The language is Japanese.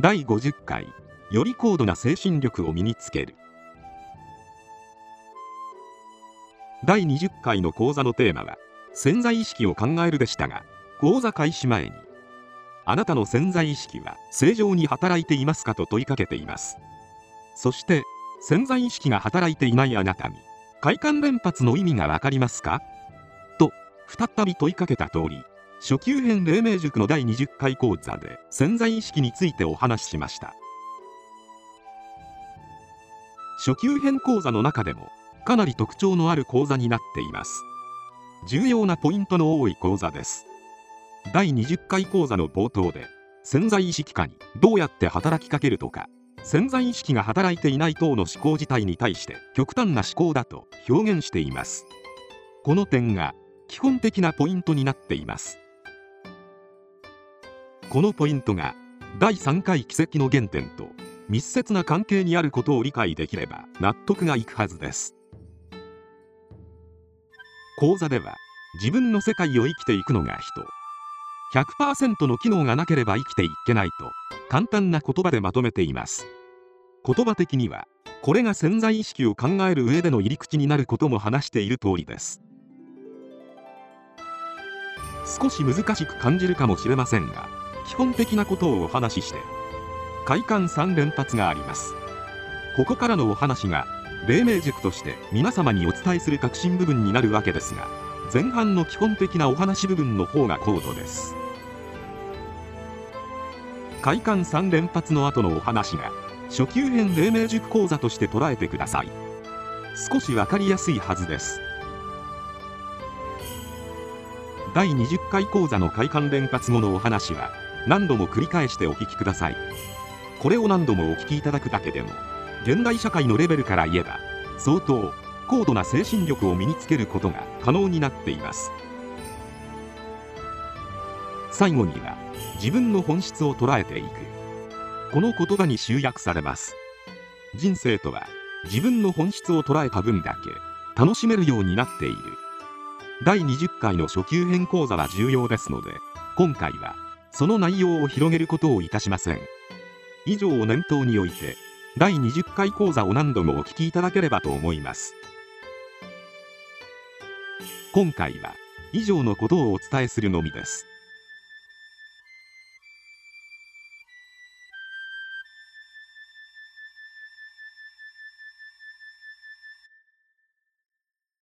第50回より高度な精神力を身につける。第20回の講座のテーマは潜在意識を考えるでしたが講座開始前にあなたの潜在意識は正常に働いていますかと問いかけています。そして潜在意識が働いていないあなたに快感連発の意味がわかりますか？と再び問いかけた通り初級編黎明塾の第20回講座で潜在意識についてお話ししました。初級編講座の中でもかなり特徴のある講座になっています。重要なポイントの多い講座です。第20回講座の冒頭で潜在意識下にどうやって働きかけるとか潜在意識が働いていない等の思考自体に対して極端な思考だと表現しています。この点が基本的なポイントになっています。このポイントが第3回奇跡の原点と密接な関係にあることを理解できれば納得がいくはずです。講座では自分の世界を生きていくのが人100%の機能がなければ生きていけないと簡単な言葉でまとめています。言葉的にはこれが潜在意識を考える上での入り口になることも話している通りです。少し難しく感じるかもしれませんが基本的なことをお話しして快感3連発があります。ここからのお話が黎明塾として皆様にお伝えする核心部分になるわけですが前半の基本的なお話部分の方が高度です。快感3連発の後のお話が初級編黎明塾講座として捉えてください。少しわかりやすいはずです。第20回講座の快感連発後のお話は何度も繰り返してお聞きください。これを何度もお聞きいただくだけでも現代社会のレベルから言えば相当高度な精神力を身につけることが可能になっています。最後には自分の本質を捉えていく。この言葉に集約されます。人生とは自分の本質を捉えた分だけ楽しめるようになっている。第20回の初級編講座は重要ですので今回はその内容を広げることをいたしません。以上を念頭において第20回講座を何度もお聞きいただければと思います。今回は以上のことをお伝えするのみです。